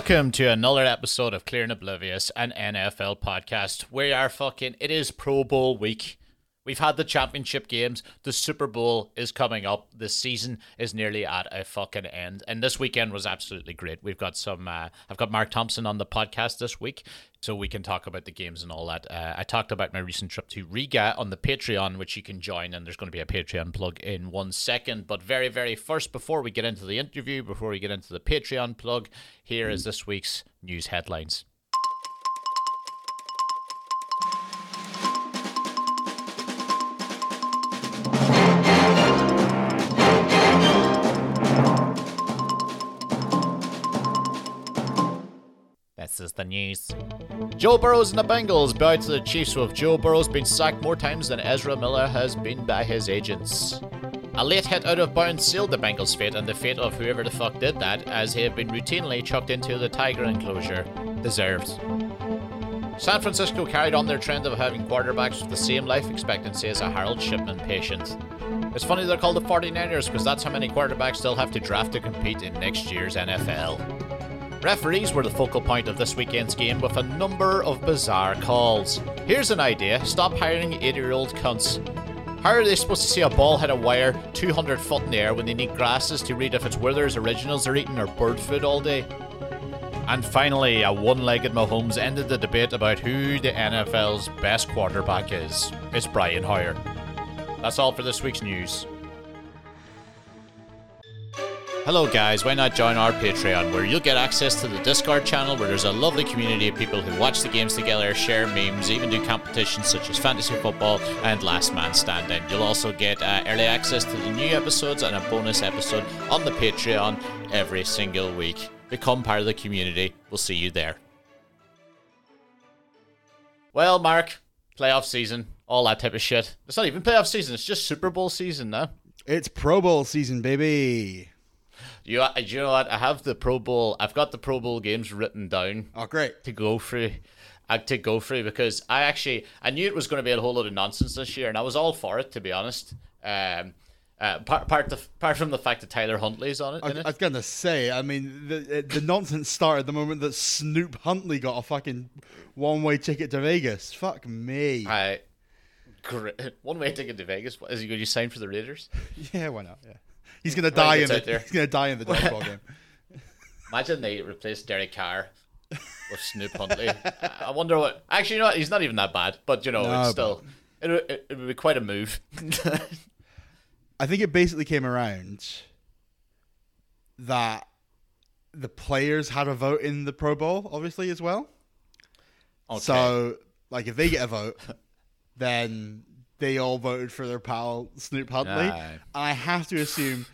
Welcome to another episode of Clear and Oblivious, an NFL podcast. We are fucking. It is Pro Bowl week. We've had the championship games. The Super Bowl is coming up. The season is nearly at a fucking end, and this weekend was absolutely great. We've got some. Uh, I've got Mark Thompson on the podcast this week, so we can talk about the games and all that. Uh, I talked about my recent trip to Riga on the Patreon, which you can join, and there's going to be a Patreon plug in one second. But very, very first, before we get into the interview, before we get into the Patreon plug, here is this week's news headlines. Is the news. Joe Burrows and the Bengals bow to the Chiefs with Joe Burrows being sacked more times than Ezra Miller has been by his agents. A late hit out of bounds sealed the Bengals' fate and the fate of whoever the fuck did that, as he had been routinely chucked into the Tiger enclosure. Deserved. San Francisco carried on their trend of having quarterbacks with the same life expectancy as a Harold Shipman patient. It's funny they're called the 49ers because that's how many quarterbacks they'll have to draft to compete in next year's NFL. Referees were the focal point of this weekend's game with a number of bizarre calls. Here's an idea stop hiring 80 year old cunts. How are they supposed to see a ball hit a wire 200 foot in the air when they need glasses to read if it's Werther's Originals they're eating or bird food all day? And finally, a one legged Mahomes ended the debate about who the NFL's best quarterback is. It's Brian Hoyer. That's all for this week's news. Hello, guys. Why not join our Patreon where you'll get access to the Discord channel where there's a lovely community of people who watch the games together, share memes, even do competitions such as fantasy football and Last Man Standing. You'll also get uh, early access to the new episodes and a bonus episode on the Patreon every single week. Become part of the community. We'll see you there. Well, Mark, playoff season, all that type of shit. It's not even playoff season, it's just Super Bowl season now. It's Pro Bowl season, baby. You, uh, you know what? I have the Pro Bowl. I've got the Pro Bowl games written down Oh, great. to go through. Uh, to go through because I actually I knew it was going to be a whole lot of nonsense this year, and I was all for it to be honest. Um, uh, part part the, apart from the fact that Tyler Huntley's on it. I. I was gonna say. I mean, the the nonsense started the moment that Snoop Huntley got a fucking one way ticket to Vegas. Fuck me. I, great. one way ticket to Vegas. Is he going to sign for the Raiders? yeah, why not? Yeah, he's gonna die in gets the out there. he's gonna die in the dodgeball game. Imagine they replace Derek Carr with Snoop Huntley. I wonder what. Actually, you know what? He's not even that bad, but you know, No, it's still. It, would- it, it would be quite a move. I think it basically came around that the players had a vote in the Pro Bowl, obviously as well. Okay. So, like, if they get a vote, then they all voted for their pal Snoop Huntley. Aye. And I have to assume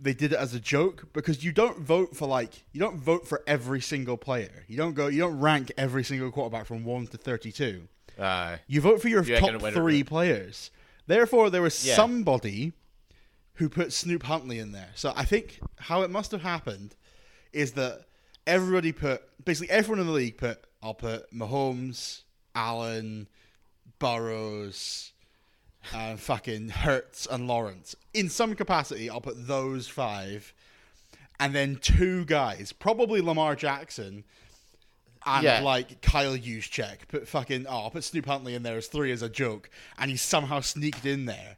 they did it as a joke because you don't vote for like you don't vote for every single player. You don't go you don't rank every single quarterback from one to thirty-two. Aye. You vote for your You top three players. Therefore, there was Yeah. somebody who put Snoop Huntley in there. So I think how it must have happened is that everybody put basically everyone in the league put I'll put Mahomes, Allen, Burrows, and fucking Hurts and Lawrence in some capacity. I'll put those five, and then two guys, probably Lamar Jackson. And Yeah. like Kyle Juszczyk, put fucking oh, I'll put Snoop Huntley in there as three as a joke, and he somehow sneaked in there.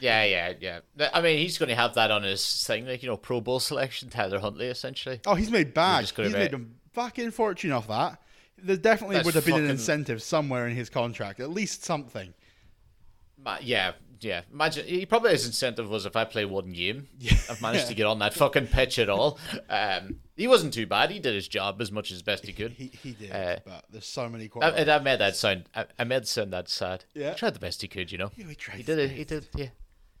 Yeah, yeah, yeah. I mean, he's going to have that on his thing, like you know, Pro Bowl selection, Tyler Huntley, essentially. Oh, he's made bad. He's made a fucking fortune off that. There definitely That's would have been an incentive somewhere in his contract, at least something. Yeah, yeah. Imagine he probably his incentive was if I play one game, Yeah. I've managed to get on that fucking pitch at all. Um, he wasn't too bad. He did his job as much as best he could. He he did, Uh, but there's so many I, and I made that sound. I, I made sound that sad. Yeah. he tried the best he could. You know. Yeah, he tried He did it. He did. Yeah.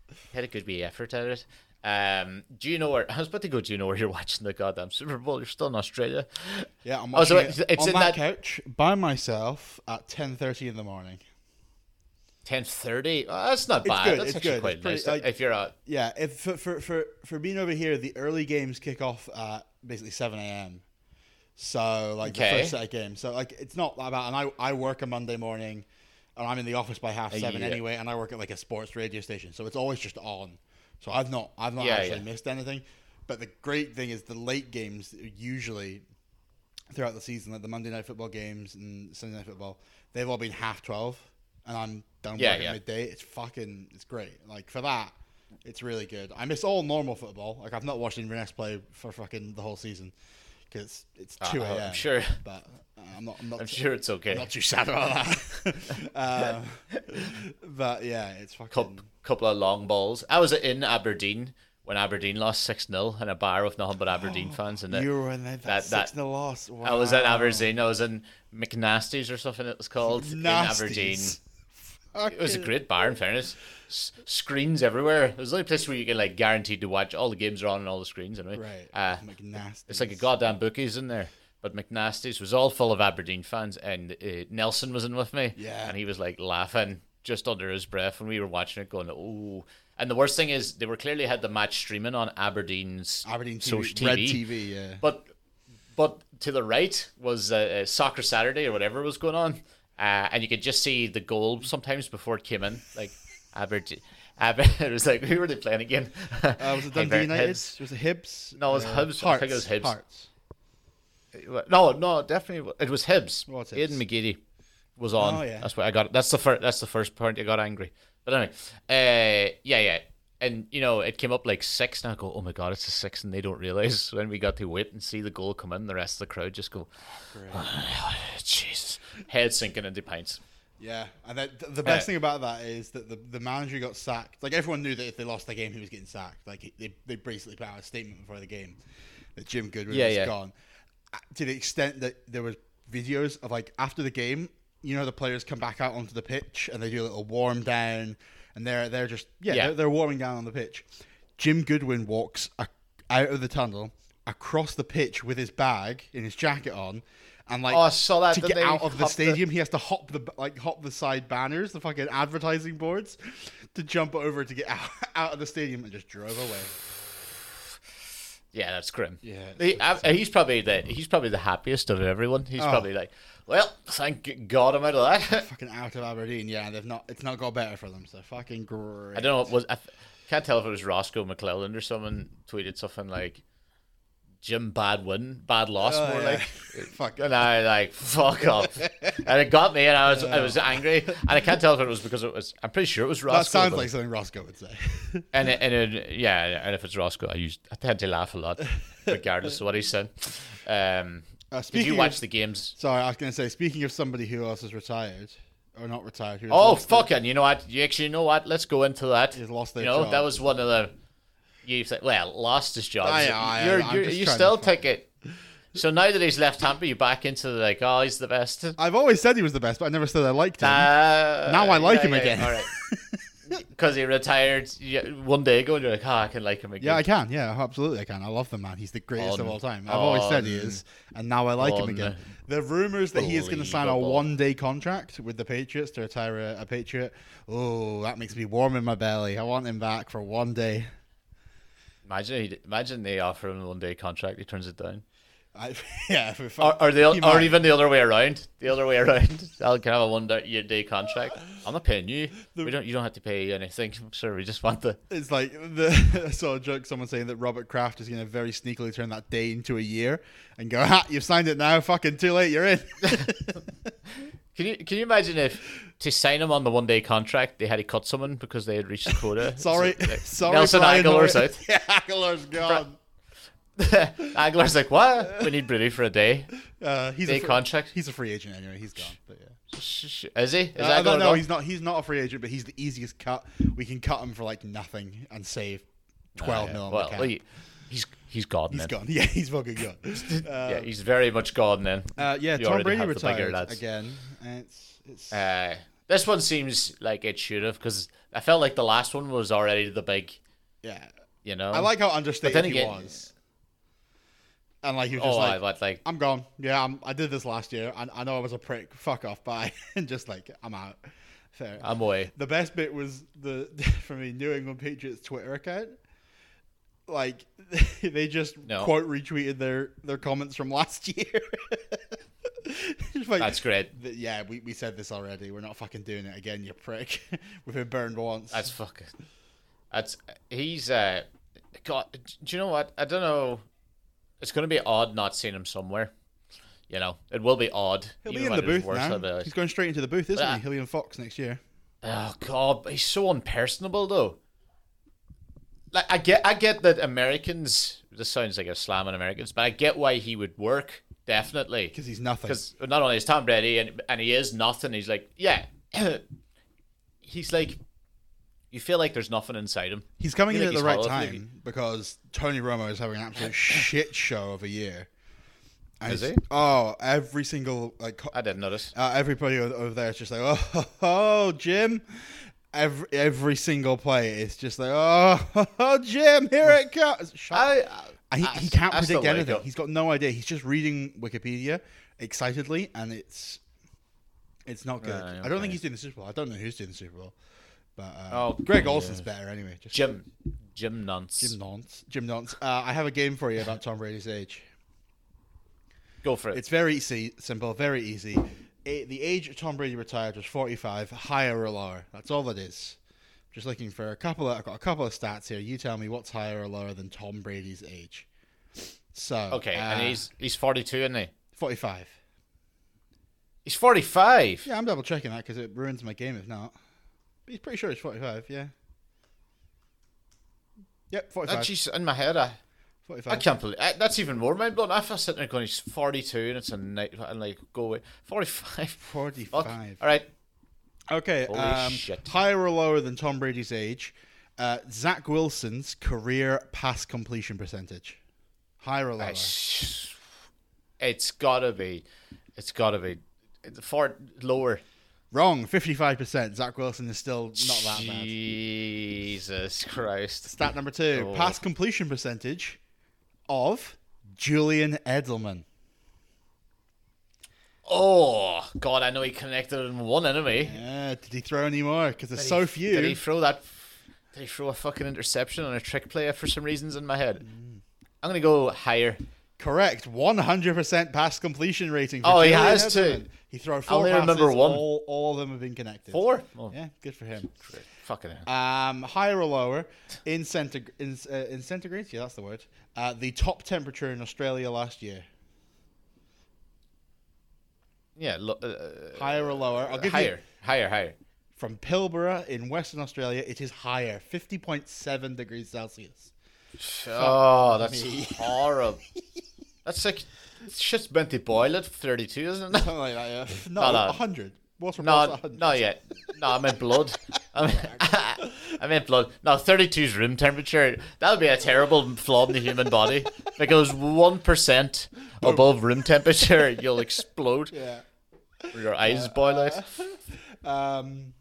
He had a good wee effort at it. Um, do you know where? I was about to go. Do you know where you're watching the goddamn Super Bowl? You're still in Australia. yeah, I'm Oh, watching it's- it it's on in that- couch by myself at 10:30 in the morning. Ten thirty. Oh, that's not bad. good, That's it's actually good, quite pretty, nice. like- if you're a Yeah, if for, for for for being over here, the early games kick off at basically 7 a.m. So like the first set of games. So like it's not that bad. And I I work a Monday morning, and I'm in the office by half seven yeah. anyway, and I work at like a sports radio station, so it's always just on. So I've not I've not Yeah, actually yeah. missed anything. But the great thing is the late games usually throughout the season, like the Monday night football games and Sunday night football, they've all been half twelve, and I'm done Yeah, work yeah. midday. It's fucking, it's great. Like for that, it's really good. I miss all normal football. Like I've not watched Inverness play for fucking the whole season because it's uh, a.m. I'm sure. but uh, I'm not. I'm not. I'm sure it's okay. I'm not too sad about that. um, but yeah, it's fucking. Couple, couple of long balls. I was in Aberdeen when Aberdeen lost six 0 in a bar with nothing but Aberdeen fans, and You were in that, that- six nil loss. I was in Aberdeen. I was in McNasty's or something. It was called in Aberdeen. It was a great bar, in fairness. S- screens everywhere. It was the only place where you get like guaranteed to watch all the games are on and all the screens. Anyway, Right. Uh, McNasty. it's like a goddamn bookies in there. But McNasty's was all full of Aberdeen fans, and uh, Nelson was in with me. Yeah. and he was like laughing just under his breath when we were watching it, going, "Oh!" And the worst thing is, they were clearly had the match streaming on Aberdeen's Aberdeen TV, social Red TV. TV. Yeah. But but to the right was uh, uh, Soccer Saturday or whatever was going on, uh, and you could just see the goal sometimes before it came in, like Aberdeen. It was like who were they playing again? Uh, was it Dundee United? Hibs. Was it Hibs? No, it was Uh, Hibs. I think it was Hibs. Hearts. No, no, definitely it was Hibs. What's Hibs? Aiden McGeady was on. Oh, yeah. That's why I got. It. That's the first. That's the first point I got angry. But anyway, uh, yeah, yeah. And you know, it came up like six, and I go, "Oh my god, it's a six, and they don't realize when we got to wait and see the goal come in. The rest of the crowd just go, Jesus, head sinking into pints. Yeah, and that, the best Uh, thing about that is that the, the manager got sacked. Like everyone knew that if they lost the game, he was getting sacked. Like they, they basically put out a statement before the game that Jim Goodwin Yeah, was yeah. gone. Uh, To the extent that there was videos of like after the game, you know, the players come back out onto the pitch and they do a little warm down, and they're they're just yeah, Yeah. They're, they're warming down on the pitch. Jim Goodwin walks a, out of the tunnel across the pitch with his bag in his jacket on. And like Oh, I saw that. to get out of the hop the- stadium, he has to hop the like hop the side banners, the fucking advertising boards, to jump over to get out, out of the stadium and just drove away. Yeah, that's grim. Yeah, He, uh, he's probably the he's probably the happiest of everyone. He's Oh. probably like, well, thank God I'm out of that. Fucking out of Aberdeen, yeah. They've not. It's not got better for them. So fucking great. I don't know. What was I can't tell if it was Roscoe McClelland or someone tweeted something like Jim bad win, bad loss, Oh, more yeah. like. Fuck. And I like fuck off, and it got me, and I was I was angry, and I can't tell if it was because it was. I'm pretty sure it was Roscoe. That sounds but- like something Roscoe would say. and it, and it, yeah, and if it's Roscoe, I use I tend to laugh a lot, regardless of what he said. Um, Uh, did you of- watch the games? Sorry, I was going to say. Speaking of somebody who else is retired or not retired, who Oh fucking! You know what? You actually know what? Let's go into that. He's lost their You know job. that was one of the. You said, well, lost his job. Aye, aye, you're, I'm you're, just you trying to still fuck- take it. So now that he's left Tampa, you back into the like, oh, he's the best. I've always said he was the best, but I never said I liked him. Uh, Now I like yeah, him yeah, again. All right. Because he retired yeah, one day ago, and you're like, oh, I can like him again. Yeah, I can. Yeah, absolutely, I can. I love the man. He's the greatest of On- all time. I've always said he on- is, and now I like him again. The rumors that he is going to sign a one-day contract with the Patriots to retire a, a Patriot. Oh, that makes me warm in my belly. I want him back for one day. Imagine, he, imagine they offer him a one day contract, he turns it down. I, yeah, Or, or, the, or might. even the other way around. The other way around. I'll can have a one day, day contract. I'm not paying you. we don't. You don't have to pay anything. Sure, we just want the. It's like the I saw a joke. Someone saying that Robert Kraft is going to very sneakily turn that day into a year and go, "Ha, you've signed it now. Fucking too late. You're in." Can you can you imagine if to sign him on the one day contract they had to cut someone because they had reached the quota? sorry, So, like, sorry. Nelson Brian Aguilar's Hoyer. out. Yeah, Aguilar's gone. Aguilar's like, what? We need Brady for a day. Uh, he's Day a fr- contract? He's a free agent anyway. He's gone. But yeah. Is he? Is Uh, no, no, he's not. He's not a free agent, but he's the easiest cut. We can cut him for like nothing and save twelve Ah, mil. yeah. on Well, he, he's he's gone. He's then. gone. Yeah, he's fucking gone. Uh, yeah, he's very much gone then. uh, yeah, You Tom Brady the bigger retired lads. again. It's it's Uh, this one seems like it should have because I felt like the last one was already the big, yeah. you know. I like how understated then he again- was. And like he was Oh, just I like, but like I'm gone. Yeah, I'm, I did this last year. I, I know I was a prick. Fuck off. Bye. and just like I'm out. Fair. I'm away. The best bit was the for me New England Patriots Twitter account. Like they just No. quote retweeted their their comments from last year. Like, That's great. yeah, we, we said this already. We're not fucking doing it again, you prick. We've been burned once. That's fucking. That's he's uh, God, do you know what? I don't know. It's going to be odd not seeing him somewhere. You know, it will be odd. He'll be in the booth worse, now. Like, He's going straight into the booth, isn't he? He'll be in Fox next year. Oh God, but he's so unpersonable though. Like I get, I get that Americans. This sounds like a slam on Americans, but I get why he would work definitely. Because he's nothing. Because not only is Tom Brady and and he is nothing. He's like, yeah, he's like, you feel like there's nothing inside him. He's coming in feel at the right time because Tony Romo is having an absolute shit show of a year. And Is he? Oh, every single like co- I didn't notice. uh, everybody over there is just like, oh, oh, Jim. Every every single play is just like, oh, oh Jim, here it comes. Shut I, And he, I- he can't I predict anything. He's got no idea. He's just reading Wikipedia excitedly, and it's it's not good. Right, I don't think he's doing the Super Bowl. I don't know who's doing the Super Bowl, but uh, Oh, Greg yeah. Olsen's better anyway. Just Jim, Jim Nunts. Jim Nantz. Jim Nantz. Uh, I have a game for you about Tom Brady's age. Go for it. It's very easy, simple, very easy. A- the age Tom Brady retired was 45, higher or lower. That's all it is. Just looking for a couple of, I've got a couple of stats here. You tell me what's higher or lower than Tom Brady's age. So, okay, and uh, he's he's 42, isn't he? 45. He's 45. Yeah, I'm double checking that because it ruins my game if not. But he's pretty sure he's 45, yeah. Yep, 45. That jeez, in my head, I, 45. I can't believe I, that's even more mind blowing. I feel sitting there going, he's 42 and it's a night, and like, go away. 45. Fuck. 45. All right. Okay, Holy um, shit. higher or lower than Tom Brady's age? Uh, Zach Wilson's career pass completion percentage. Higher or lower? It's gotta be, it's gotta be, far lower. Wrong, 55%. Zach Wilson is still not that bad. Jesus Christ. Stat number two Oh. pass completion percentage of Julian Edelman. Oh God, I know he connected in one enemy. Yeah, did he throw any more? Because there's Did so he- few. Did he throw that? Did he throw a fucking interception on a trick play for some reasons in my head? Mm. I'm gonna go higher. Correct. 100% pass completion rating. For Oh, he Julian has to. He threw four I only passes. remember one. All, all of them have been connected. Four. Oh, Yeah, good for him. great. Fucking hell. Um, higher or lower in, centig- in, uh, in centigrade? Yeah, that's the word. Uh, the top temperature in Australia last year. Yeah. Lo- uh, Higher or lower? I'll give higher. you Higher. Higher. from Pilbara in Western Australia. It is higher, fifty point seven degrees Celsius. Oh, that's me. horrible. That's like shit's meant to boil at 32, isn't it? Something like that. Yeah. No, No, no. hundred. Water No, 100. not yet. No, I meant blood. I meant, I meant blood. No, 32 is room temperature. That would be a terrible flaw in the human body. It goes 1% above room temperature, you'll explode. Yeah. Or your eyes boil out. Um,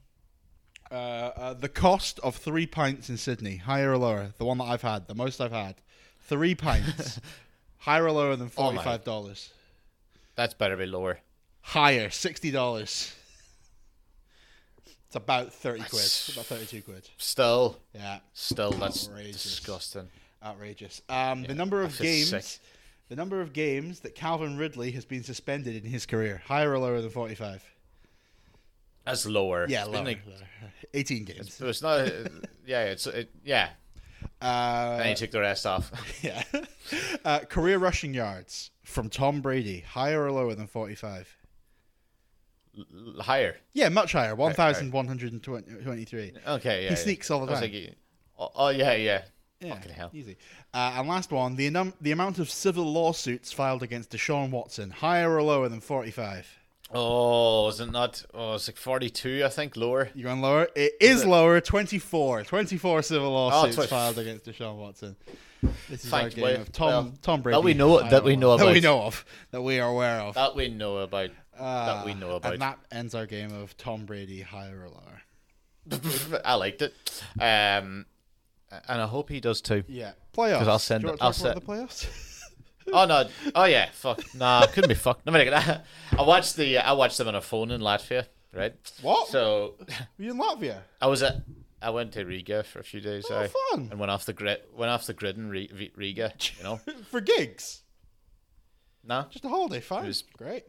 uh, uh, the cost of three pints in Sydney, higher or lower? The one that I've had, the most I've had, three pints, higher or lower than Oh forty-five dollars? That's better be lower. higher, sixty dollars. It's about thirty quid. It's about thirty-two quid. Still, Yeah, still, that's Outrageous. disgusting. outrageous. Um, the number of games, sick. the number of games that Calvin Ridley has been suspended in his career, higher or lower than forty-five? That's lower. Yeah, It's lower. like- lower. Eighteen games. So it's not. uh, yeah, it's it, yeah. Uh, And he took the rest off. yeah. uh, career rushing yards from Tom Brady, higher or lower than forty-five? L- Higher. Yeah, much higher, one thousand one hundred and twenty-three. Okay. Yeah. He yeah. sneaks all the time. like, oh, oh yeah, yeah. Yeah, Fucking hell. easy. Uh, and last one, the num- the amount of civil lawsuits filed against Deshaun Watson, higher or lower than 45? Oh, is it not? Oh, it's like forty-two, I think. Lower. You're going lower? It is lower, 24. 24 civil lawsuits twenty- filed against Deshaun Watson. This is Thank our game Well- of Tom well, Tom Brady. that we know- that we know lower. That we know of. That we are aware of. That we know about. Uh, that we know about. And that ends our game of Tom Brady, higher or lower. I liked it. Um, and I hope he does too. Yeah. Playoffs. I'll send Do you it- want to I'll about the playoffs? Oh no! Oh yeah! Fuck! Nah, couldn't be fucked. No, I I watched the. I watched them on a phone in Latvia, right? what? So Were you in Latvia? I was at. I went to Riga for a few days. Oh, aye, fun. And went off the grid. Went off the grid in Riga. You know. For gigs? no, Just a holiday, fine. It was- Great.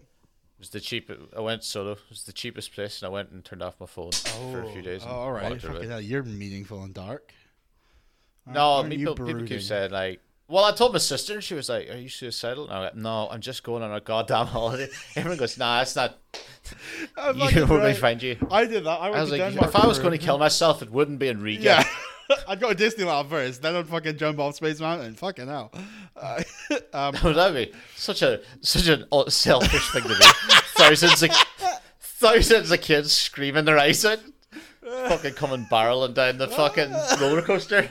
It was the cheap. I went solo. It was the cheapest place, and I went and turned off my phone for a few days. Oh, all right. Fucking hell, you're meaningful and dark. No, Aren't people, brooding? keep saying like. Well, I told my sister, and she was like, "Are you suicidal?" And I went, "No, I'm just going on a goddamn holiday." Everyone goes, "Nah, it's not. I'm You fucking know where we right. find you." I did that. I I was to like, Denmark if I was going to kill myself, it wouldn't be in Riga. Yeah. I'd go to Disneyland first, then I'd fucking jump off Space Mountain. Fucking hell. Uh, um, Would that be such a such an selfish thing to do? thousands of thousands of kids screaming their eyes out, fucking coming barreling down the fucking roller coaster.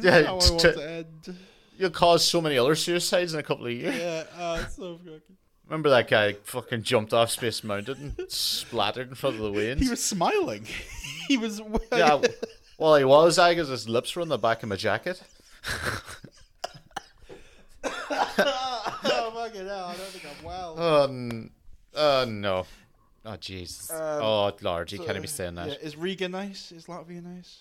yeah, how I want t- to end. you'll cause so many other suicides in a couple of years. Yeah, uh, so fucking. Remember that guy fucking jumped off Space Mountain and splattered in front of the waves? He was smiling. he was. yeah, well, he was. I guess his lips were on the back of my jacket. oh fucking hell! I don't think I'm well. N- oh no. Oh, Jesus. Um, oh, Lord, you can't be saying that. Yeah, is Riga nice? Is Latvia nice?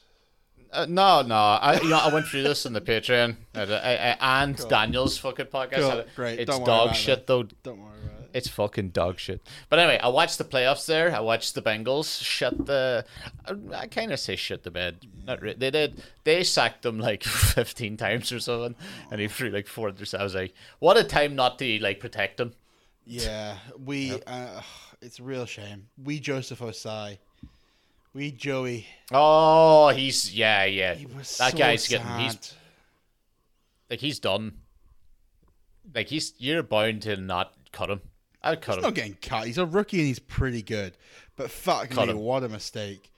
Uh, no, no. I, you know, I went through this in the Patreon uh, uh, and Daniel's fucking podcast. Cool, Uh, great. It's dog shit, it. though. Don't worry about it. It's fucking dog shit. But anyway, I watched the playoffs there. I watched the Bengals shut the. I, I kind of say shut the bed. Not re- they did. They sacked them like fifteen times or something, and he threw like four interceptions. I was like, what a time not to like protect them. Yeah, we. Uh, it's a real shame. We Joseph Ossai. We Joey. Oh, he's yeah, yeah. He was that so guy's sad. getting. He's like he's done. Like he's you're bound to not cut him. I'd cut He's him. not getting cut. He's a rookie and he's pretty good. But fuck Cut me, him. what a mistake.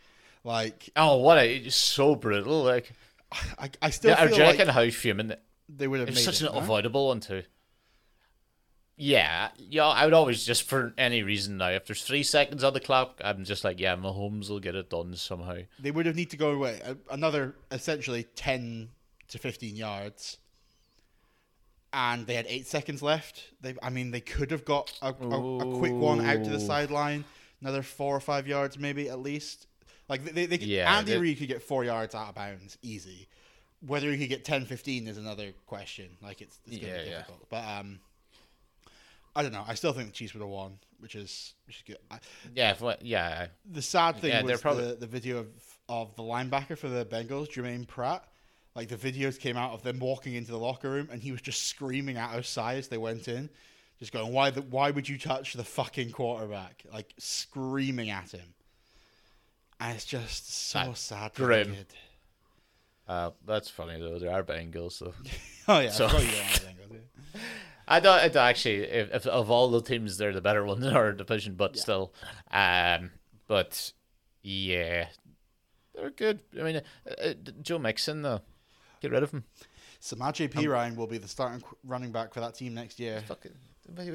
Like Oh, what a it's so brutal. Like I, I still yeah, feel Jake like how fuming. they would have It's made such it. an avoidable one too. Yeah, yeah. I would always just for any reason now. If there's three seconds on the clock, I'm just like, yeah, Mahomes will get it done somehow. They would have need to go away uh, another essentially ten to fifteen yards, and they had eight seconds left. They, I mean, they could have got a, a, a quick one out to the sideline, another four or five yards maybe at least. Like they, they, could, Yeah, Andy Reid could get four yards out of bounds easy. Whether he could get 10, 15 is another question. Like it's, it's gonna Yeah, be yeah. difficult. But um, I don't know. I still think the Chiefs would have won, which is which is good. I, Yeah, yeah. the sad thing Yeah, was probably- the, the video of, of the linebacker for the Bengals, Germaine Pratt. Like the videos came out of them walking into the locker room, and he was just screaming at Ossai as they went in, just going, "Why? The, why would you touch the fucking quarterback?" Like screaming at him. And it's just so sad. grim. kid. Uh, that's funny though. They are Bengals, so. Oh yeah, So- I forgot you were on the Bengals. Yeah. I don't, I don't actually. If, if of all the teams, they're the better one in our division, but still, um, but yeah, they're good. I mean, uh, uh, Joe Mixon though, get rid of him. So Matt J.P. Ryan will be the starting running back for that team next year. Fucking,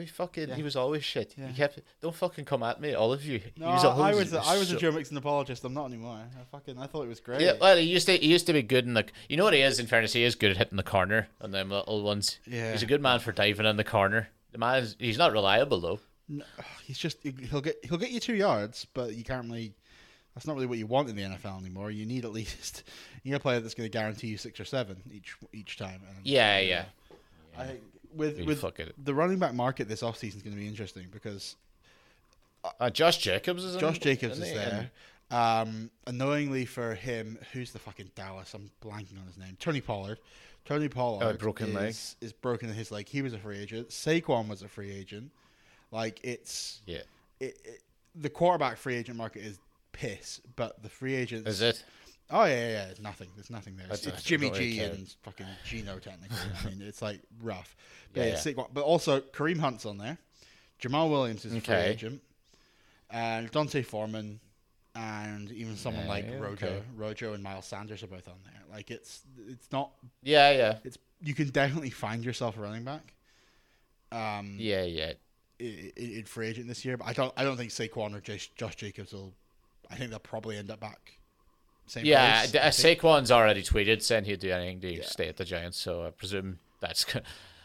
he fucking, Yeah. he was always shit. Yeah. He kept, don't fucking come at me, all of you. No, was I was a, I was a Joe Mixon apologist. I'm not anymore. I fucking I thought it was great. Yeah, well, he used to he used to be good in the. You know what he is? In fairness, he is good at hitting the corner and them little ones. Yeah. he's a good man for diving in the corner. The man is he's not reliable though. No, he's just he'll get he'll get you two yards, but you can't really. That's not really what you want in the NFL anymore. You need at least you need a player that's going to guarantee you six or seven each each time. And, Yeah, yeah. I think with with it. the running back market this offseason is going to be interesting because Uh, Josh Jacobs is in, Josh Jacobs isn't is he? there. Um, annoyingly for him, who's the fucking Dallas? I'm blanking on his name. Tony Pollard. Tony Pollard Oh, broken is, leg. is broken in his leg. He was a free agent. Saquon was a free agent. Like it's Yeah. it, it, the quarterback free agent market is piss, but the free agents Is it? Oh yeah, yeah, yeah. There's nothing. There's nothing there. It's, it's Jimmy G care. and fucking Geno technically. I mean, it's like rough. But, Yeah, yeah, yeah. sick one. but also Kareem Hunt's on there. Jamaal Williams is a free Okay. agent, and D'Onta Foreman, and even someone like Yeah, Rojo, okay. Rojo and Miles Sanders are both on there. Like it's it's not. Yeah, yeah, It's you can definitely find yourself a running back. Um, yeah, yeah. in, in free agent this year, but I don't. I don't think Saquon or Josh, Josh Jacobs will. I think they'll probably end up back. Same Yeah, place, uh, Saquon's already tweeted saying he'd do anything to Yeah. stay at the Giants, so I presume that's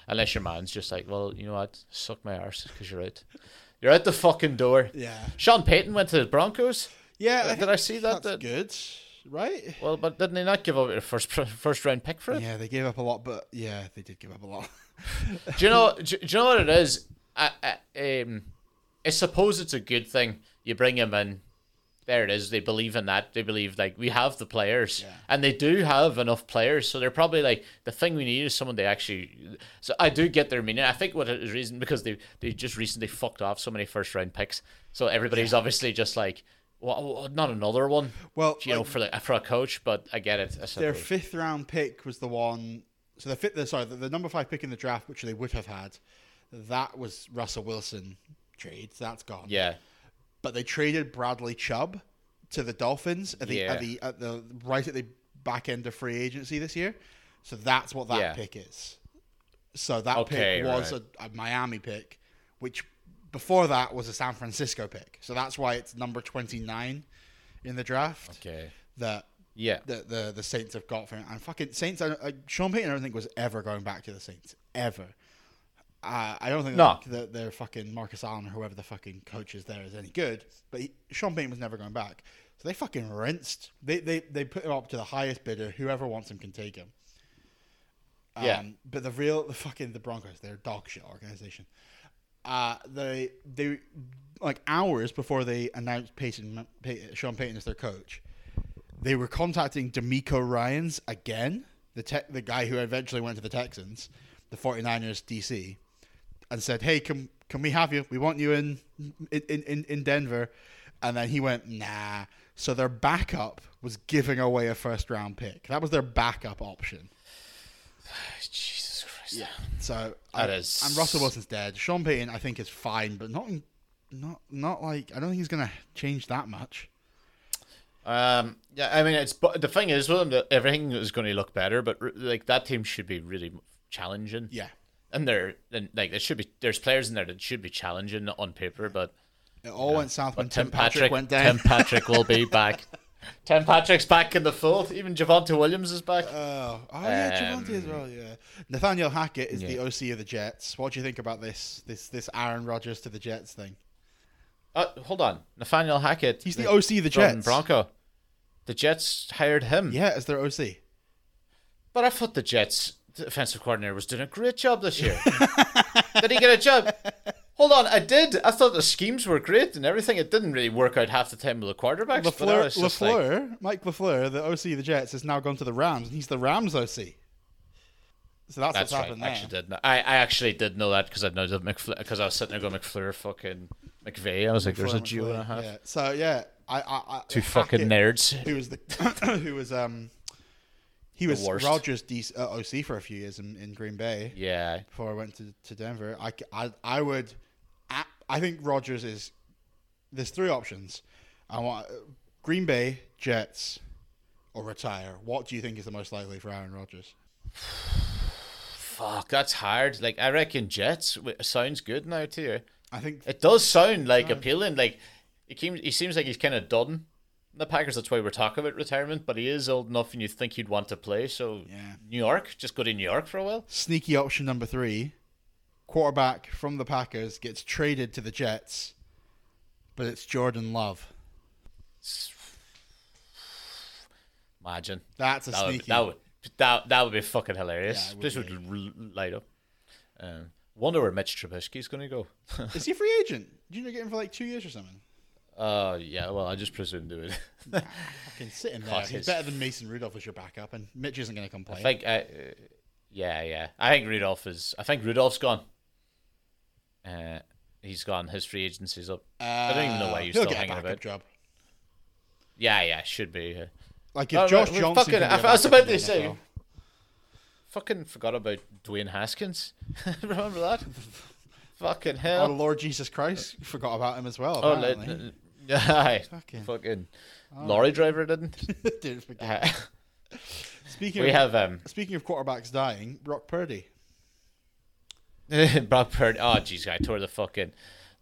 unless your man's just like, well, you know what, suck my arse because you're out. You're out the fucking door. Yeah. Sean Payton went to the Broncos. Yeah, I did I see that? That's That- good, right? Well, but didn't they not give up a first first round pick for it? Yeah, they gave up a lot, but yeah, they did give up a lot. Do you know? Do, do you know what it is? I, I, um, I suppose it's a good thing. You bring him in, there it is. They believe in that. They believe like we have the players, Yeah. and they do have enough players. So they're probably like the thing we need is someone they actually. So I do get their meaning. I think what is reason because they they just recently fucked off so many first round picks. So everybody's obviously just like, well, not another one. Well, you know, for the for a coach, but I get it. I Their fifth round pick was the one. So the fifth, the, sorry, the, the number five pick in the draft, which they would have had, that was Russell Wilson trade. So that's gone. yeah, But they traded Bradley Chubb to the Dolphins at the Yeah. at the at the right at the back end of free agency this year. So that's what that Yeah. pick is. So that Okay, pick was right. a, a Miami pick, which before that was a San Francisco pick. So that's why it's number twenty nine in the draft. okay, That yeah. the the, the Saints have got for him. And fucking Saints, I, I, Sean Payton, I don't think was ever going back to the Saints ever. Uh, I don't think No. that their fucking Marcus Allen or whoever the fucking coach is there is any good. But he, Sean Payton was never going back. So they fucking rinsed. They they they put him up to the highest bidder. Whoever wants him can take him. Yeah. Um, But the real the fucking the Broncos, they're a dog shit organization. Uh, they they like hours before they announced Peyton, Pey Sean Payton as their coach, they were contacting DeMeco Ryans again, the the guy who eventually went to the Texans, the 49ers DC, and said, "Hey, can can we have you? We want you in in in, in Denver." And then he went, "Nah." So their backup was giving away a first round pick. That was their backup option. Jesus Christ. Yeah. So That I- is- and Russell Wilson's dead. Sean Payton, I think, is fine, but not not not like I don't think he's gonna change that much. Um, yeah, I mean, it's but the thing is with them that everything is going to look better, but like that team should be really challenging. Yeah. And they're and like there should be there's players in there that should be challenging on paper, but It all went south when but Tim, Patrick, went down. Tim Patrick will be back. Tim Patrick's back in the fold. Even Javonte Williams is back. Oh, oh yeah, Um, Javonte as well. Yeah, Nathaniel Hackett is the. OC of the Jets. What do you think about this this this Aaron Rodgers to the Jets thing? Uh, hold on, Nathaniel Hackett. He's the OC of the Jets. Bronco. The Jets hired him. Yeah, as their OC. But I thought the Jets defensive coordinator was doing a great job this year. did he get a job? Hold on, I did. I thought the schemes were great and everything. It didn't really work out half the time with the quarterbacks. Lafleur, like- Mike Lafleur, the OC of the Jets, has now gone to the Rams, and he's the Rams OC. So that's, That's what's right. happened I actually did. Know. I, I actually did know that because I know that McFleur because I was sitting there going McFleur fucking McVay. I was like, there's a Jew and a half. Yeah. So yeah, I, I, I Two fucking nerds. Who was the who was um he was worst. Rodgers DC, uh, OC for a few years in, in Green Bay Yeah. before I went to, to Denver. I, I, I would I, I think Rodgers is there's three options. I want uh, Green Bay, Jets, or retire. What do you think is the most likely for Aaron Rodgers? Fuck, that's hard. Like I reckon Jets sounds good now too. I think It does sound like appealing. Like it seems, he seems like he's kind of done the Packers. That's why we're talking about retirement. But he is old enough, and you think he'd want to play. So Yeah. New York, just go to New York for a while. sneaky option number three, quarterback from the Packers gets traded to the Jets, but it's Jordan Love. Imagine That's a that would, sneaky. that would that that would be fucking hilarious. Yeah, would this be. would light up. Um, wonder where Mitch Trubisky's going to go. Is he a free agent? Did you not get him for like two years or something? Uh, yeah. Well, I just presumed it would. Fucking sit him there. God, He's his- better than Mason Rudolph as your backup, and Mitch isn't going to. I think, I, uh, yeah, yeah. I think Rudolph is. I think Rudolph's gone. Uh, he's gone. His free agency's up. I don't even know why Uh, you're he'll still get a hanging backup about. job. Yeah, yeah, should be. Uh, Like if Oh, Josh right, Johnson. fucking- can be I a was backup about in the to say- NFL. fucking forgot about Dwayne Haskins. Remember that? fucking hell. Oh hell. Lord Jesus Christ! Forgot about him as well. Oh, apparently. Aye. Fucking- fucking Oh. lorry driver didn't. Didn't forget. Uh, Speaking we of have um speaking of quarterbacks dying, Brock Purdy. Brock Purdy. Oh, jeez, guy tore the fucking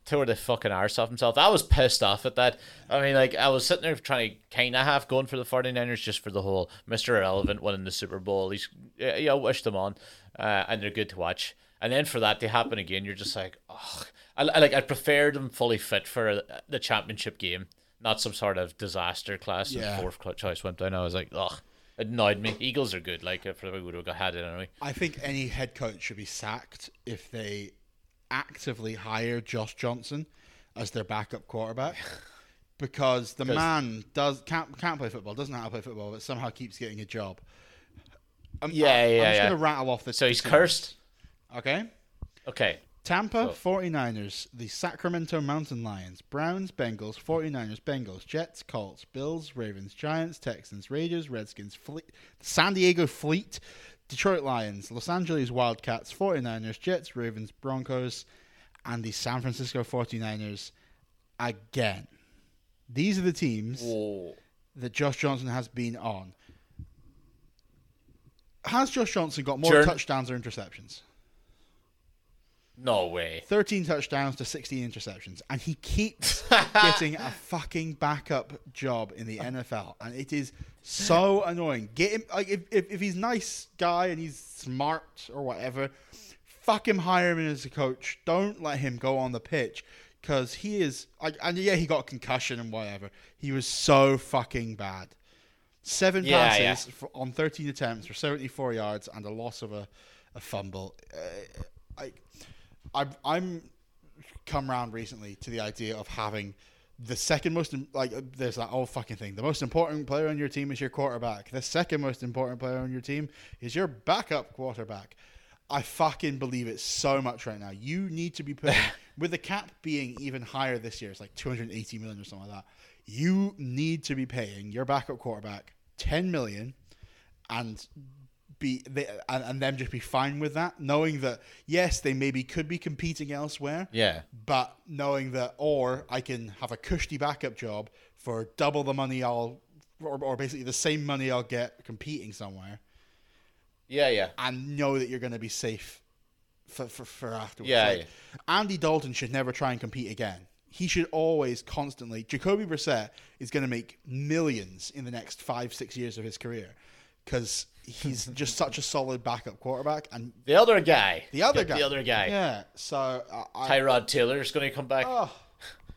tore the fucking arse off himself. I was pissed off at that. I mean, like I was sitting there trying to kind of half going for the 49ers just for the whole Mr. Irrelevant winning the Super Bowl. He's yeah, yeah, I wish them on, uh, and they're good to watch. And then for that to happen again, you're just like, oh, I, I like I prefer them fully fit for uh, the championship game, not some sort of disaster class. Yeah. fourth choice went down. I was like, ugh. It annoyed me. Eagles are good. Like, if we would have got had it anyway. I think any head coach should be sacked if they actively hire Josh Johnson as their backup quarterback. because the man does can't can't play football, doesn't know how to play football, but somehow keeps getting a job. I'm, Yeah, I- yeah, I'm just yeah. gonna rattle off this. So he's teams. cursed. Okay. Okay. Tampa So- 49ers, the Sacramento Mountain Lions, Browns, Bengals, 49ers, Bengals, Jets, Colts, Bills, Ravens, Giants, Texans, Raiders, Redskins, Fleet, San Diego Fleet, Detroit Lions, Los Angeles Wildcats, 49ers, Jets, Ravens, Broncos, and the San Francisco 49ers again. These are the teams Whoa. that Josh Johnson has been on. Has Josh Johnson got more Journ- touchdowns or interceptions? No way. 13 touchdowns to 16 interceptions, and he keeps getting a fucking backup job in the NFL, and it is so annoying. Get him like if, if, if he's nice guy and he's smart or whatever, fuck him, hire him as a coach. Don't let him go on the pitch because he is. Like, and yeah, he got a concussion and whatever. He was so fucking bad. Seven Yeah, passes yeah. For, on 13 attempts for 74 yards and a loss of a, a fumble. Uh, I, I, I'm come round recently to the idea of having the second most like there's that old fucking thing. The most important player on your team is your quarterback. The second most important player on your team is your backup quarterback. I fucking believe it so much right now. You need to be putting with the cap being even higher this year. It's like 280 million or something like that. You need to be paying your backup quarterback 10 million and be they, and, and them just be fine with that, knowing that yes, they maybe could be competing elsewhere, Yeah. but knowing that, or I can have a cushy backup job for double the money I'll, or, or basically the same money I'll get competing somewhere, Yeah, yeah. and know that you're going to be safe for, for, for afterwards. Yeah, Like, yeah. Andy Dalton should never try and compete again. He should always constantly. Jacoby Brissett is going to make millions in the next five, six years of his career because he's just such a solid backup quarterback. And The other guy. the other guy, The other guy. yeah. So uh, I, Tyrod Taylor's going to come back. oh,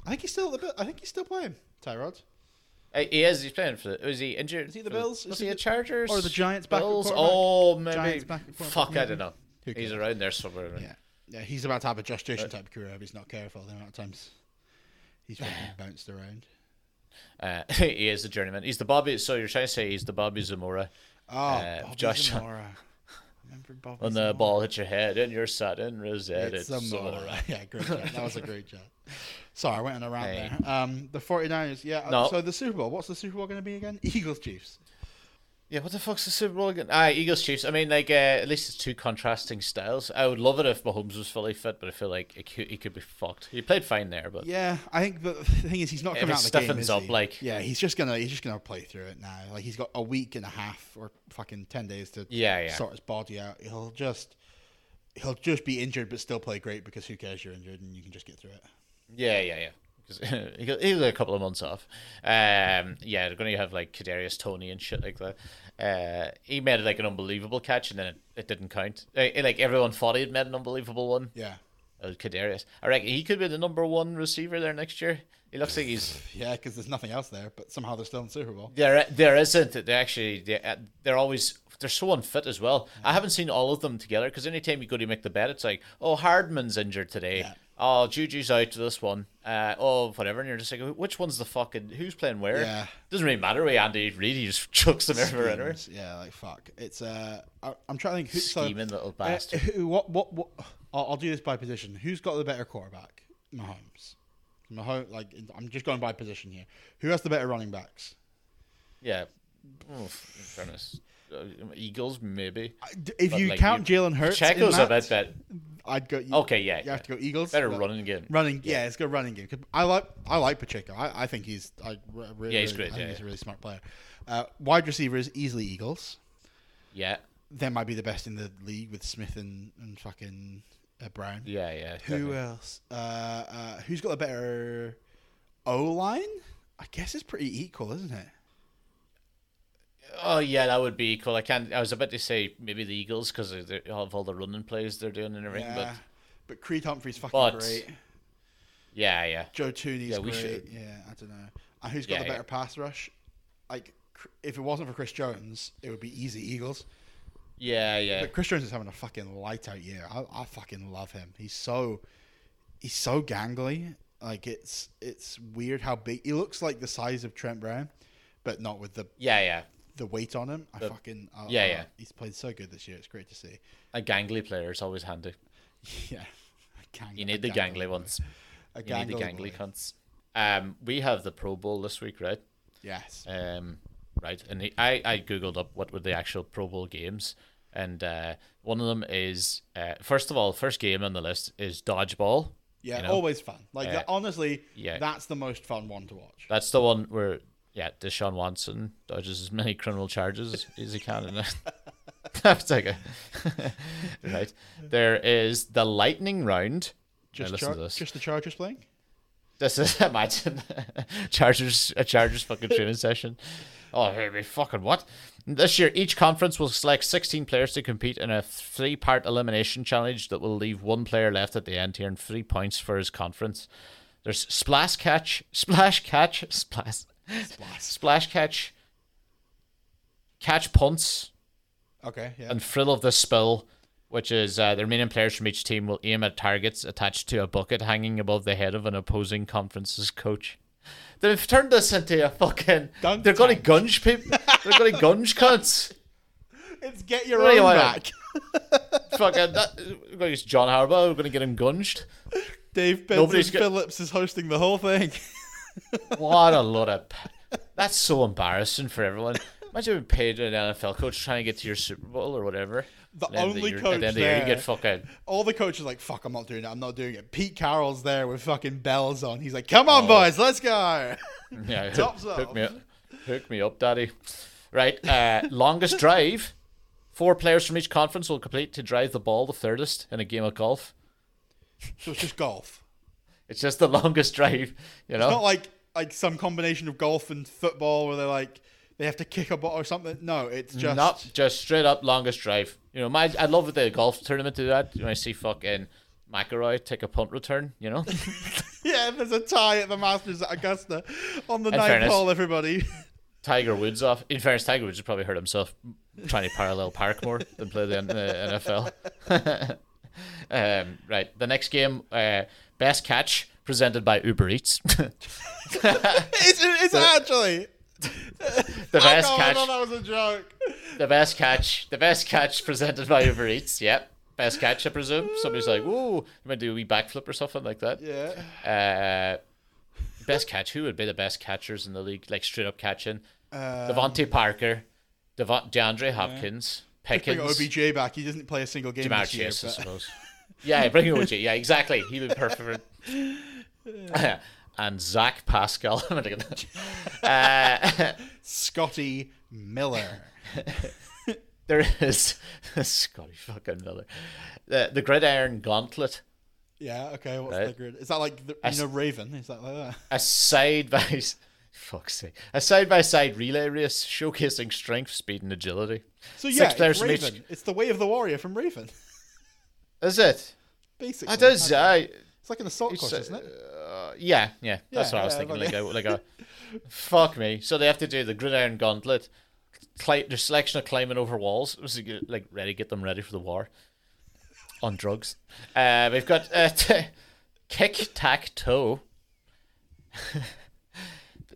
I think he's still the. I think he's still playing Tyrod. Uh, he is. He's playing for. The, was he injured? Is he the Bills? Was Is he he the- Chargers or the Giants backup Bills? Oh, maybe. Giants backup Fuck, I don't know. He's around there somewhere. Yeah, yeah. He's about to have a Jason type career if he's not careful. The amount of times he's bounced around. Uh, he is a journeyman. He's the Bobby. So you're trying to say he's the Bobby Zamora Oh, Uh, Josh- Zamora. Remember Bobby when the ball hits your head and you're sudden in Rosette. It's Zamora. Zamora. Yeah, great job. That was a great job. Sorry, I went on a rant Hey. there. Um, the 49ers, yeah. No. So the Super Bowl, what's the Super Bowl going to be again? Eagles Chiefs. Yeah, what the fuck's the Super Bowl again? Ah, Eagles Chiefs. I mean, like, uh, at least it's two contrasting styles. I would love it if Mahomes was fully fit, but I feel like it could, he could be fucked. He played fine there, but Yeah, I think the, the thing is he's not coming out of the game. is up, he? like- yeah, he's just gonna he's just gonna play through it now. Like he's got a week and a half or fucking ten days to Yeah, yeah. sort his body out. He'll just he'll just be injured but still play great because who cares you're injured and you can just get through it. yeah, yeah, yeah. 'Cause he got, he got a couple of months off. Um, yeah, they're going to have like Kadarius Toney and shit like that. Uh, he made like an unbelievable catch, and then it, it didn't count. Uh, like everyone thought he'd made an unbelievable one. Yeah, Uh, Kadarius, I reckon he could be the number one receiver there next year. He looks like he's yeah, because there's nothing else there. But somehow they're still in the Super Bowl. There, there isn't. They actually, they, uh, they're always they're so unfit as well. I haven't seen all of them together because anytime you go to make the bet, it's like, oh, Hardman's injured today. Yeah. Oh, Juju's out to this one. Uh, oh, whatever. And you're just like, which one's the fucking who's playing where? Yeah. Doesn't really matter. Way Andy Reid, he just chucks them everywhere. anyway. Yeah, like fuck. It's uh, I, I'm trying to think. Who, so, Scheming little uh, bastard. who, what, what, what? I'll, I'll do this by position. Who's got the better quarterback? Mahomes. Mahomes. Like I'm just going by position here. Who has the better running backs? Yeah. In fairness, uh, Eagles maybe. If But, you like, count Jalen Hurts, Checo's a bit bet. I'd go. Okay, yeah, You yeah. have to go Eagles. Better running game. Running, yeah, it's a good running game. I like, I like Pacheco. I, I think he's, I really, Yeah, he's great, I think yeah, he's a really smart player. Uh, wide receivers easily Eagles. Yeah, They might be the best in the league with Smith and, and fucking uh, Brown. yeah, yeah. Who else? Uh, uh, who's got a better O line? I guess it's pretty equal, isn't it? Oh yeah, that would be cool. I can't. I was about to say maybe the Eagles because of the- of all the running plays they're doing and everything. Yeah. But But Creed Humphrey's fucking But- great. yeah, yeah, Joe Thuney's Yeah, we great. should- Yeah, I don't know. And who's got Yeah, the yeah. better pass rush? Like, if it wasn't for Chris Jones, it would be easy Eagles. yeah, yeah. But Chris Jones is having a fucking light out year. I, I fucking love him. He's so, he's so gangly. Like it's it's weird how big he looks like the size of Trent Brown, but not with the Yeah, yeah. The weight on him. I The- fucking I- yeah, I- yeah. He's played so good this year. It's great to see. A gangly player is always handy. Yeah, gang- You need the gangly gangly ones. A You need the gangly boy. cunts. Um, we have the Pro Bowl this week, right? Yes. Um, right, and I I googled up what were the actual Pro Bowl games, and uh, one of them is uh, first of all, first game on the list is dodgeball. Yeah, you know? always fun. Like Uh, that, honestly, yeah. that's the most fun one to watch. That's the one where yeah, Deshaun Watson dodges as many criminal charges as he can. In it. That's like a right. There is the lightning round. Just, listen char- to this. just the Chargers playing. This is imagine Chargers a Chargers fucking training session. Oh, baby, fucking what? This year, each conference will select 16 players to compete in a three-part elimination challenge that will leave one player left at the end here and three points for his conference. There's splash catch, splash catch, splash, splash catch, catch punts, Okay, yeah. and thrill of the spill, which is uh, the remaining players from each team will aim at targets attached to a bucket hanging above the head of an opposing conference's coach. They've turned this into a fucking. Dunk they're going to gunge people. They're going to gunge cunts. it's get your What own back. fucking. That, we're going to use John Harbaugh. We're going to get him gunged. Dave Benson got- Phillips is hosting the whole thing. What a lot of. That's so embarrassing for everyone. Imagine being paid an NFL coach trying to get to your Super Bowl or whatever. The only coach the end of the year, you get fucking. All the coaches are like, "Fuck, I'm not doing it. I'm not doing it." Pete Carroll's there with fucking bells on. He's like, "Come on, Oh. boys, let's go." Yeah, Tops hook, hook me up, hook me up, daddy. Right, uh, longest drive. Four players from each conference will complete to drive the ball the furthest in a game of golf. So it's just golf. It's just the longest drive, you know. It's not like like some combination of golf and football where they're like they have to kick a ball or something. No, it's just Not just straight up longest drive. You know, my I love that the golf tournament to do that. When I see fucking McIlroy take a punt return, you know. yeah. There's a tie at the Masters at Augusta on the In ninth fairness. hole. Everybody. Tiger Woods off. In fairness, Tiger Woods has probably hurt himself trying to parallel park more than play the, the NFL. um, right, the next game, uh, best catch presented by Uber Eats. it's it's actually. The best I catch, thought that was a joke. the best catch, the best catch presented by Uber Eats. Yep, best catch, I presume. Somebody's like, "Ooh, you might do a wee backflip or something like that." Yeah. Uh, best catch. Who would be the best catchers in the league? Like straight up catching. Uh, DeVante Parker, DeAndre Hopkins, bring OBJ back. He doesn't play a single game Ja'Marr this year. Chase, I suppose. Yeah, bring OBJ. Yeah, exactly. He would be perfect. for- and Zach Pascal. I'm gonna get that. uh, Scotty Miller. there is Scotty fucking Miller. The the gridiron gauntlet. Yeah. Okay. What's Right. the grid? Is that like the, you know Raven? Is that like that? A side by fuck's sake. A side by side relay race showcasing strength, speed, and agility. So yeah, players it's each- Raven. It's the way of the warrior from Raven. Is it? Basically, It does. I, It's like an assault course, isn't it? Uh, yeah, yeah, that's Yeah, what I was yeah, thinking. like a, like a, fuck me. So they have to do the gridiron gauntlet. Cli- their selection of climbing over walls. Like ready, get them ready for the war. On drugs. Uh, we've got uh, t- kick tack toe.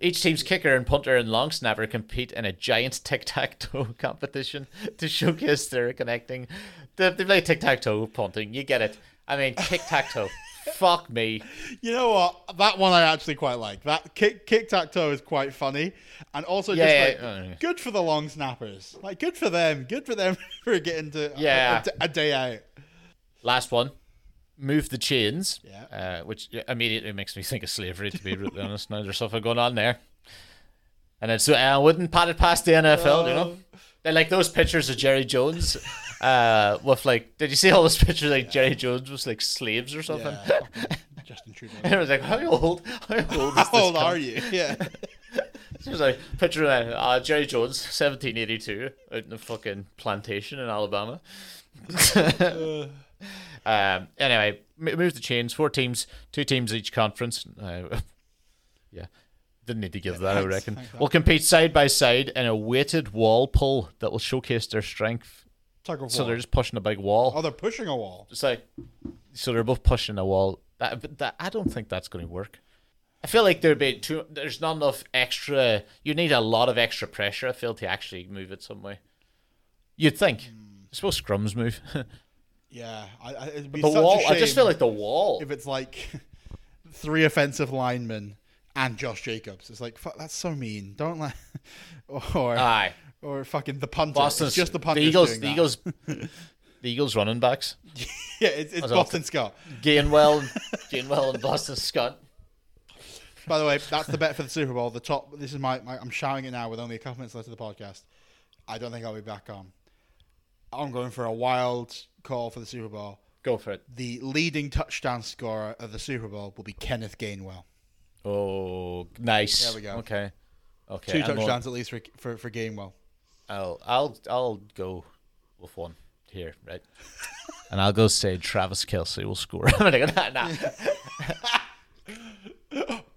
Each team's kicker and punter and long snapper compete in a giant tic tac toe competition to showcase their connecting. They, they play tic tac toe punting. You get it. I mean, tic tac toe. Fuck me. You know what? That one I actually quite like. That kick kick tac toe is quite funny, and also just yeah, like yeah. Mm. good for the long snappers. Like good for them. Good for them for getting to a- Yeah. a, a day out. Last one. Move the chains. Yeah. Uh, which immediately makes me think of slavery, to be brutally honest. Now there's something going on there. And then so I wouldn't pat it past the NFL, you know? They're like those pictures of Jerry Jones. Uh, with like, did you see all those pictures like Jerry Jones was like slaves or something? Yeah. Justin Trudeau. and it was like, how old? How old is How old are you? Yeah. It was like picture of uh, Jerry Jones, 1782, out in the fucking plantation in Alabama. Um. Anyway, m- move the chains. Four teams, two teams each conference. Uh, yeah, didn't need to give that. I reckon. Will compete side by side in a weighted wall pull that will showcase their strength. Tug of So they're just pushing a big wall. oh, they're pushing a wall. It's like so they're both pushing a wall That, that I don't think that's going to work. I feel like there'd be too. There's not enough extra. You need a lot of extra pressure. I feel to actually move it some way. You'd think. I suppose scrums move. Yeah, I, I, it'd be the such a wall. I just feel like the wall. if it's like three offensive linemen and Josh Jacobs. It's like fuck, that's so mean. Don't let or Aye. or fucking the punter. Boston. it's just the punter. The Eagles. The. Eagles. the Eagles running backs. Yeah, it's, it's Boston Scott. Gainwell. Gainwell and Boston Scott. By the way, that's the bet for the Super Bowl. The top. This is my, my. I'm shouting it now with only a couple minutes left of the podcast. I don't think I'll be back on. I'm going for a wild call for the Super Bowl. Go for it. The leading touchdown scorer of the Super Bowl will be Kenneth Gainwell. Oh, nice. There we go. Okay. Okay. Two I'm going- touchdowns at least for for, for Gainwell. I'll I'll I'll go with one here, right? and I'll go say Travis Kelce will score. I'm gonna go, nah, nah.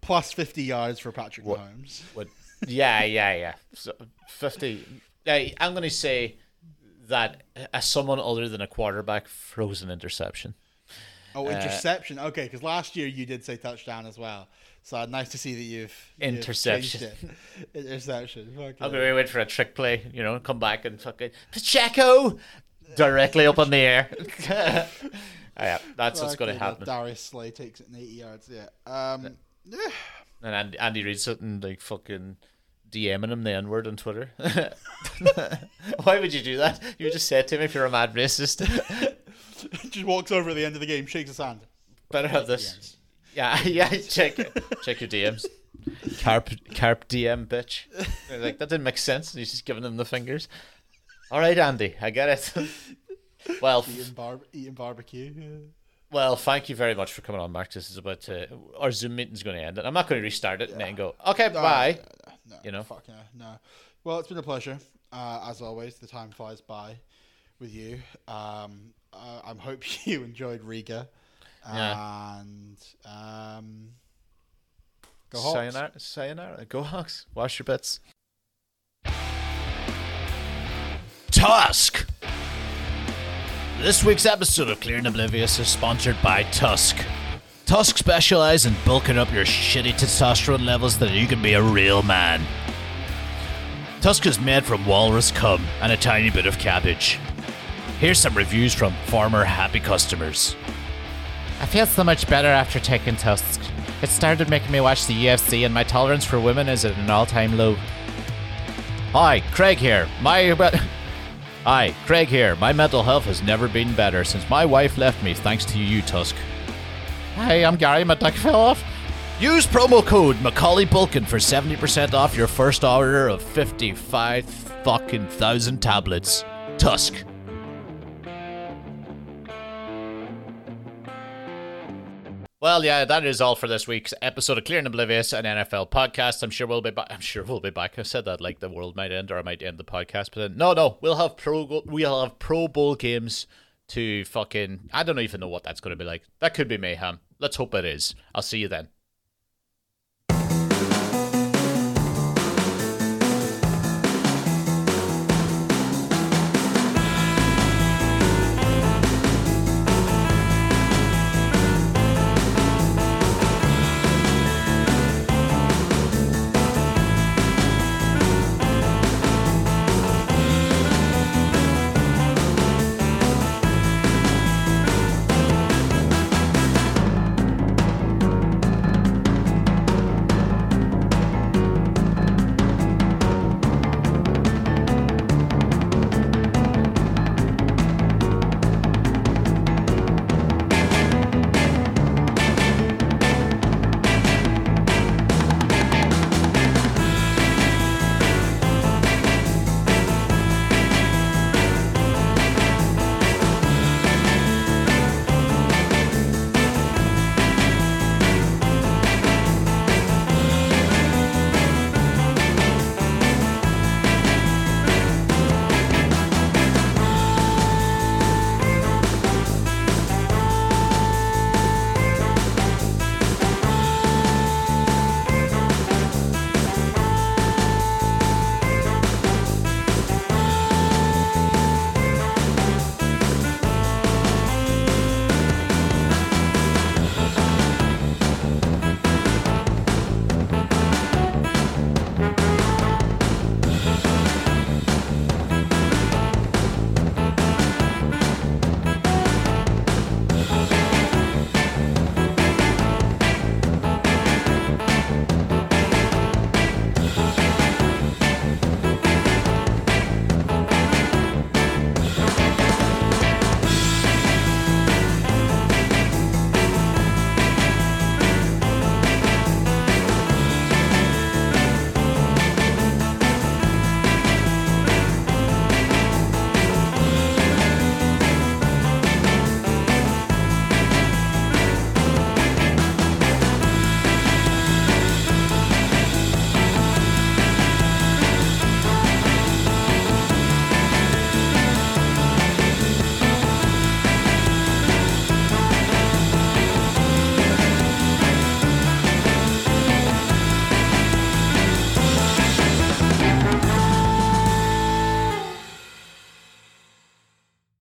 Plus 50 yards for Patrick What- Mahomes. What? Yeah, yeah, yeah. So fifty. Yeah, I'm gonna say that as someone other than a quarterback throws an interception. Oh, interception. okay, because last year you did say touchdown as well. So nice to see that you've you've Interception. it. Interception. Fuck I'm yeah. gonna wait for a trick play. You know, come back and fucking Pacheco directly up in the air. yeah, that's what's gonna happen. Darius Slay takes it in 80 yards. Yeah. Um. Yeah. And Andy, Andy Reid's sitting like fucking DMing him the N word on Twitter. Why would you do that? You just said to him if you're a mad racist. Just walks over at the end of the game, shakes his hand. Better have this. Yeah, yeah. Check. Check your DMs. Carp, carp DM, bitch. They're like that didn't make sense. He's just giving him the fingers. All right, Andy, I get it. well, Eating, bar- eating barbecue. Yeah. well, thank you very much for coming on, Mark. This is about to our Zoom meeting's going to end, and I'm not going to restart it and then go. Okay, bye. No, You know? Fuck yeah, no. Well, it's been a pleasure. Uh, as always, the time flies by with you. Um, uh, I hope you enjoyed Riga. Yeah. And um, go Hawks. Sayonara, sayonara. Go Hawks. Wash your bits. Tusk. This week's episode of Clear and Oblivious is sponsored by Tusk. Tusk specialize in bulking up your shitty testosterone levels so that you can be a real man. Tusk is made from walrus cum and a tiny bit of cabbage. Here's some reviews from former happy customers. I feel so much better after taking Tusk. It started making me watch the UFC, and my tolerance for women is at an all-time low. Hi, Craig here. My Hi, Craig here. My mental health has never been better since my wife left me, thanks to you, Tusk. Hi, I'm Gary. My dick fell off. Use promo code Macaulay Bulkin for 70% off your first order of 55 fucking thousand tablets. Tusk. Well, yeah, that is all for this week's episode of Clear and Oblivious, an NFL podcast. I'm sure we'll be back. I'm sure we'll be back. I said that like the world might end or I might end the podcast, but then, no, no, we'll have pro. We'll have Pro Bowl games to fucking. I don't even know what that's going to be like. That could be mayhem. Let's hope it is. I'll see you then.